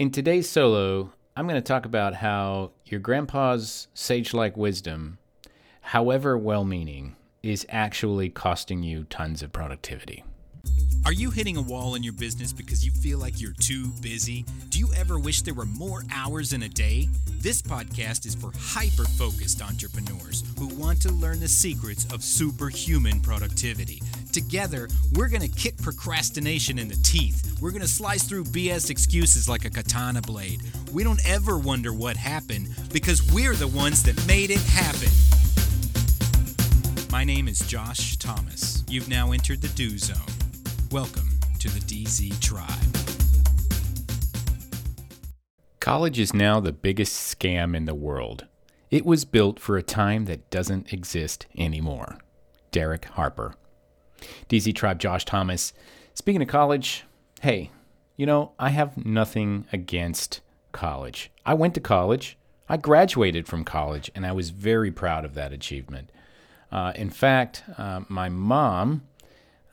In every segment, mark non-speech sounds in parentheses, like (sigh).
In today's solo, I'm going to talk about how your grandpa's sage like wisdom, however well meaning, is actually costing you tons of productivity. Are you hitting a wall in your business because you feel like you're too busy? Do you ever wish there were more hours in a day? This podcast is for hyper focused entrepreneurs who want to learn the secrets of superhuman productivity. Together, we're going to kick procrastination in the teeth. We're going to slice through BS excuses like a katana blade. We don't ever wonder what happened because we're the ones that made it happen. My name is Josh Thomas. You've now entered the Do Zone. Welcome to the DZ Tribe. College is now the biggest scam in the world. It was built for a time that doesn't exist anymore. Derek Harper. DZ Tribe Josh Thomas. Speaking of college, hey, you know, I have nothing against college. I went to college, I graduated from college, and I was very proud of that achievement. Uh, in fact, uh, my mom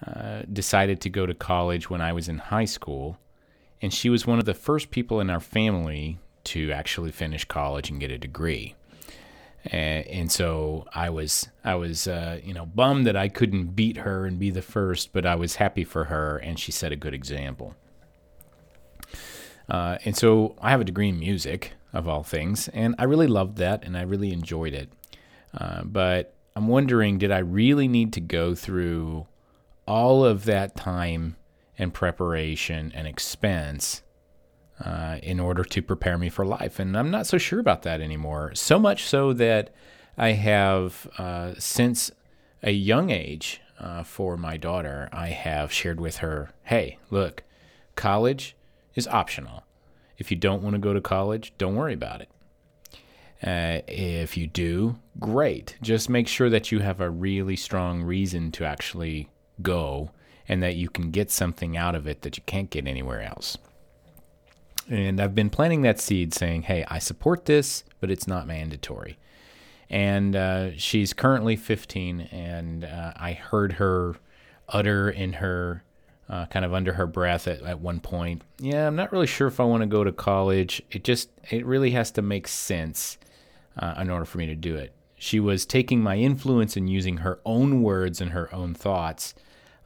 uh, decided to go to college when I was in high school, and she was one of the first people in our family to actually finish college and get a degree. And, and so I was, I was, uh, you know, bummed that I couldn't beat her and be the first, but I was happy for her, and she set a good example. Uh, and so I have a degree in music, of all things, and I really loved that, and I really enjoyed it. Uh, but I'm wondering, did I really need to go through all of that time and preparation and expense uh, in order to prepare me for life. And I'm not so sure about that anymore. So much so that I have, uh, since a young age uh, for my daughter, I have shared with her hey, look, college is optional. If you don't want to go to college, don't worry about it. Uh, if you do, great. Just make sure that you have a really strong reason to actually go and that you can get something out of it that you can't get anywhere else. And I've been planting that seed saying, hey, I support this, but it's not mandatory. And uh, she's currently 15, and uh, I heard her utter in her uh, kind of under her breath at, at one point, yeah, I'm not really sure if I want to go to college. It just, it really has to make sense uh, in order for me to do it. She was taking my influence and using her own words and her own thoughts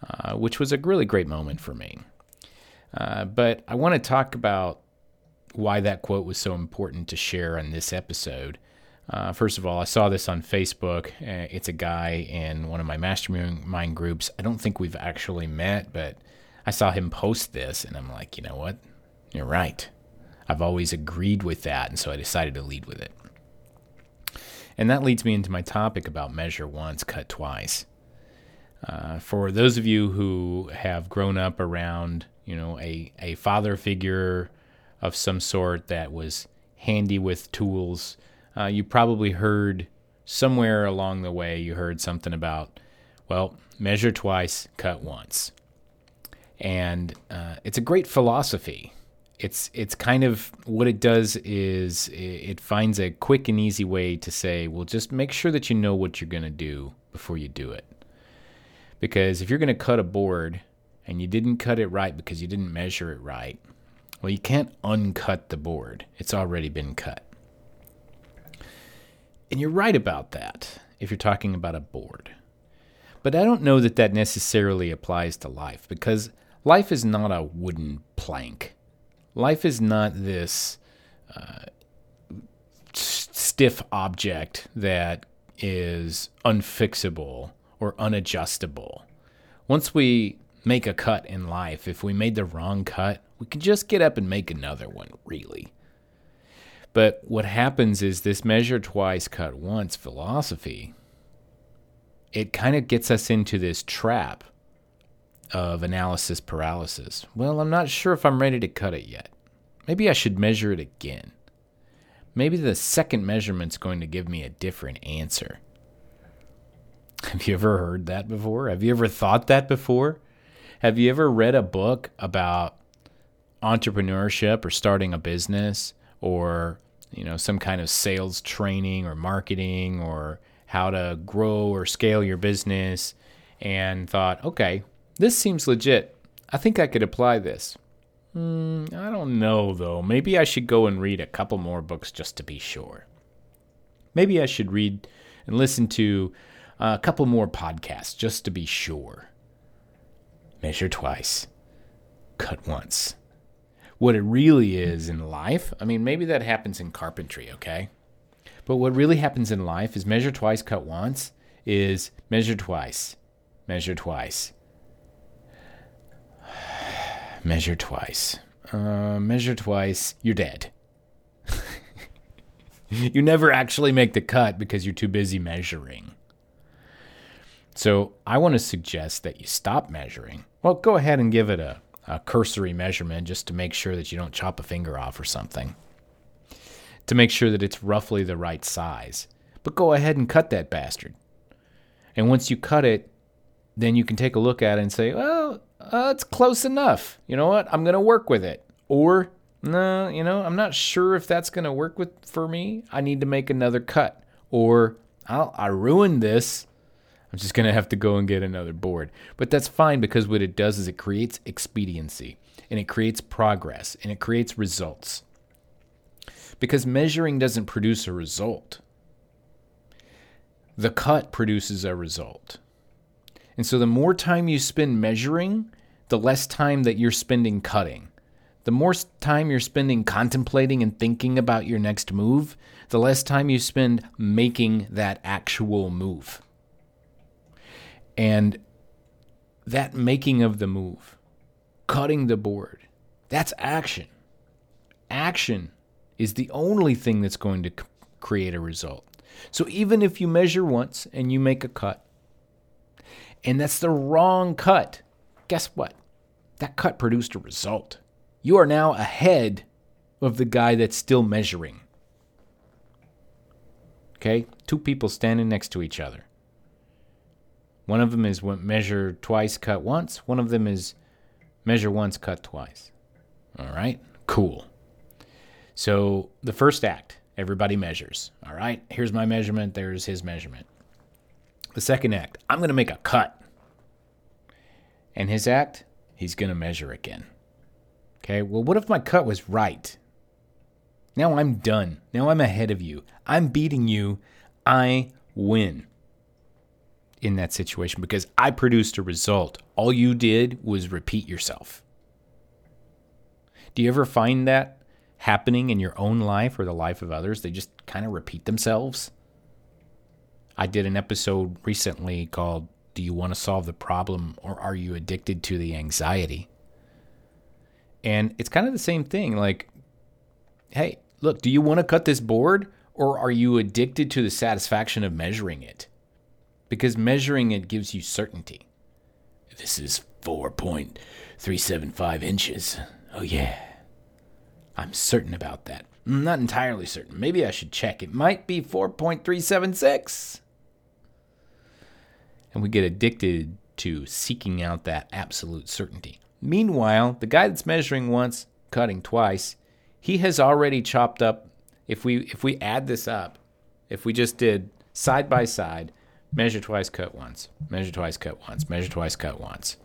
uh, which was a really great moment for me. Uh, but I want to talk about why that quote was so important to share on this episode. Uh, first of all, I saw this on Facebook. Uh, it's a guy in one of my mastermind groups. I don't think we've actually met, but I saw him post this, and I'm like, you know what? You're right. I've always agreed with that, and so I decided to lead with it. And that leads me into my topic about measure once, cut twice. Uh, for those of you who have grown up around, you know, a, a father figure of some sort that was handy with tools, uh, you probably heard somewhere along the way, you heard something about, well, measure twice, cut once. And uh, it's a great philosophy. It's, it's kind of what it does is it finds a quick and easy way to say, well, just make sure that you know what you're going to do before you do it. Because if you're going to cut a board and you didn't cut it right because you didn't measure it right, well, you can't uncut the board. It's already been cut. And you're right about that if you're talking about a board. But I don't know that that necessarily applies to life because life is not a wooden plank. Life is not this uh, stiff object that is unfixable or unadjustable. Once we make a cut in life, if we made the wrong cut, we can just get up and make another one, really. But what happens is this measure twice, cut once philosophy, it kind of gets us into this trap of analysis paralysis. Well, I'm not sure if I'm ready to cut it yet. Maybe I should measure it again. Maybe the second measurement's going to give me a different answer. Have you ever heard that before? Have you ever thought that before? Have you ever read a book about entrepreneurship or starting a business or, you know, some kind of sales training or marketing or how to grow or scale your business and thought, "Okay, this seems legit. I think I could apply this." Mm, I don't know, though. Maybe I should go and read a couple more books just to be sure. Maybe I should read and listen to a couple more podcasts just to be sure. Measure twice, cut once. What it really is in life, I mean, maybe that happens in carpentry, okay? But what really happens in life is measure twice, cut once, is measure twice, measure twice, (sighs) measure twice, uh, measure twice, you're dead. (laughs) you never actually make the cut because you're too busy measuring. So I want to suggest that you stop measuring. Well, go ahead and give it a, a cursory measurement just to make sure that you don't chop a finger off or something. To make sure that it's roughly the right size. But go ahead and cut that bastard. And once you cut it, then you can take a look at it and say, well, uh, it's close enough. You know what? I'm going to work with it. Or, no, you know, I'm not sure if that's going to work with for me. I need to make another cut. Or, I'll, I ruined this. I'm just going to have to go and get another board. But that's fine because what it does is it creates expediency and it creates progress and it creates results. Because measuring doesn't produce a result, the cut produces a result. And so the more time you spend measuring, the less time that you're spending cutting. The more time you're spending contemplating and thinking about your next move, the less time you spend making that actual move. And that making of the move, cutting the board, that's action. Action is the only thing that's going to create a result. So even if you measure once and you make a cut, and that's the wrong cut, guess what? That cut produced a result. You are now ahead of the guy that's still measuring. Okay? Two people standing next to each other. One of them is measure twice, cut once. One of them is measure once, cut twice. All right? Cool. So the first act, everybody measures. All right? Here's my measurement, there's his measurement. The second act, I'm going to make a cut. And his act, he's going to measure again. Okay, well, what if my cut was right? Now I'm done. Now I'm ahead of you. I'm beating you. I win in that situation because I produced a result. All you did was repeat yourself. Do you ever find that happening in your own life or the life of others? They just kind of repeat themselves? I did an episode recently called Do You Want to Solve the Problem or Are You Addicted to the Anxiety? And it's kind of the same thing. Like, hey, look, do you want to cut this board or are you addicted to the satisfaction of measuring it? Because measuring it gives you certainty. This is 4.375 inches. Oh, yeah. I'm certain about that. I'm not entirely certain. Maybe I should check. It might be 4.376. And we get addicted to seeking out that absolute certainty. Meanwhile, the guy that's measuring once, cutting twice, he has already chopped up. If we if we add this up, if we just did side by side, measure twice, cut once, measure twice, cut once, measure twice, cut once.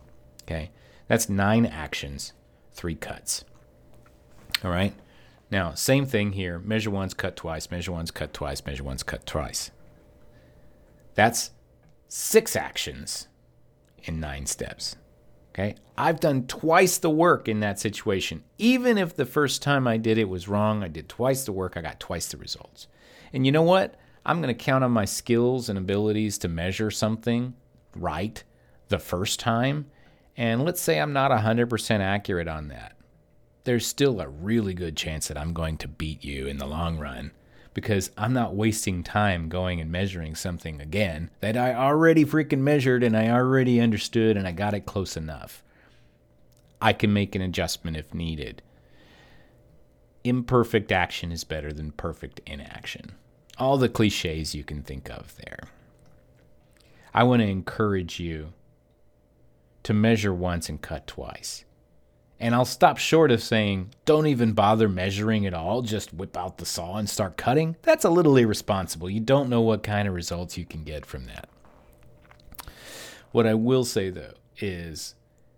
Okay, that's nine actions, three cuts. All right. Now, same thing here. Measure once, cut twice, measure once, cut twice, measure once, cut twice. That's six actions in nine steps. Okay. I've done twice the work in that situation. Even if the first time I did it was wrong, I did twice the work, I got twice the results. And you know what? I'm going to count on my skills and abilities to measure something right the first time. And let's say I'm not 100% accurate on that. There's still a really good chance that I'm going to beat you in the long run because I'm not wasting time going and measuring something again that I already freaking measured and I already understood and I got it close enough. I can make an adjustment if needed. Imperfect action is better than perfect inaction. All the cliches you can think of there. I want to encourage you to measure once and cut twice. And I'll stop short of saying, don't even bother measuring at all, just whip out the saw and start cutting. That's a little irresponsible. You don't know what kind of results you can get from that. What I will say, though, is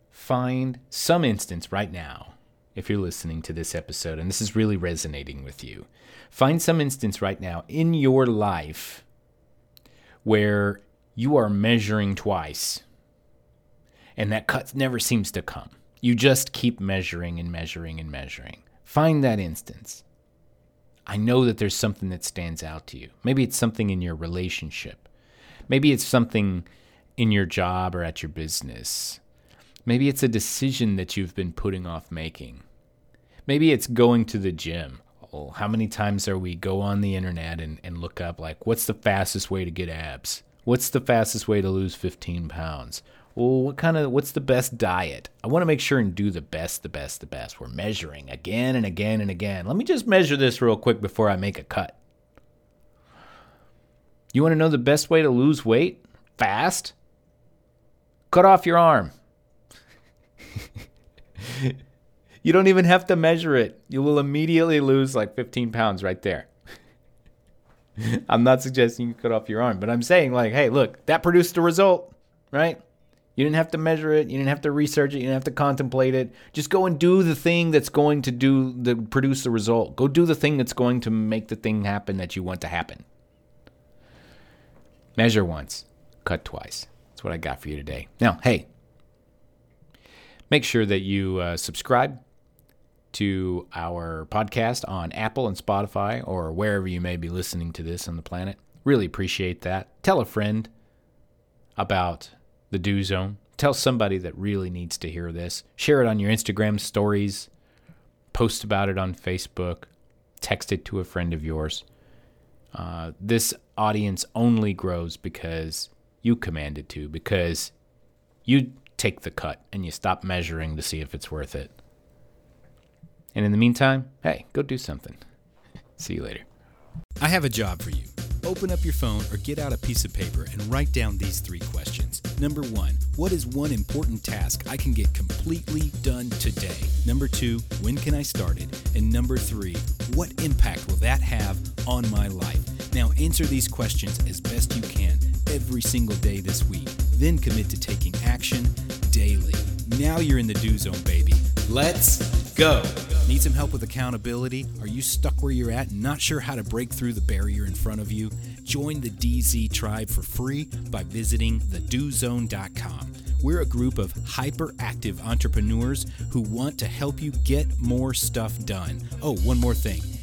find some instance right now if you're listening to this episode and this is really resonating with you, find some instance right now in your life where you are measuring twice and that cut never seems to come. You just keep measuring and measuring and measuring. Find that instance. I know that there's something that stands out to you. Maybe it's something in your relationship. Maybe it's something in your job or at your business. Maybe it's a decision that you've been putting off making. Maybe it's going to the gym. Oh, how many times are we go on the internet and, and look up like what's the fastest way to get abs? What's the fastest way to lose 15 pounds? Well, what kind of what's the best diet? I want to make sure and do the best, the best, the best. We're measuring again and again and again. Let me just measure this real quick before I make a cut. You want to know the best way to lose weight fast? Cut off your arm. (laughs) you don't even have to measure it. You will immediately lose like 15 pounds right there. (laughs) I'm not suggesting you cut off your arm, but I'm saying, like, hey, look, that produced a result, right? You didn't have to measure it. You didn't have to research it. You didn't have to contemplate it. Just go and do the thing that's going to do the produce the result. Go do the thing that's going to make the thing happen that you want to happen. Measure once, cut twice. That's what I got for you today. Now, hey, make sure that you uh, subscribe to our podcast on Apple and Spotify or wherever you may be listening to this on the planet. Really appreciate that. Tell a friend about the Do Zone. Tell somebody that really needs to hear this. Share it on your Instagram stories. Post about it on Facebook. Text it to a friend of yours. Uh, this audience only grows because you command it to, because you take the cut and you stop measuring to see if it's worth it. And in the meantime, hey, go do something. (laughs) See you later. I have a job for you. Open up your phone or get out a piece of paper and write down these three questions. Number one, what is one important task I can get completely done today? Number two, when can I start it? And number three, what impact will that have on my life? Now answer these questions as best you can every single day this week. Then commit to taking action daily. Now you're in the do zone, baby. Let's go. Need some help with accountability? Are you stuck where you're at and not sure how to break through the barrier in front of you? Join the DZ tribe for free by visiting thedozone.com. We're a group of hyperactive entrepreneurs who want to help you get more stuff done. Oh, one more thing.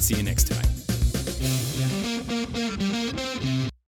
See you next time.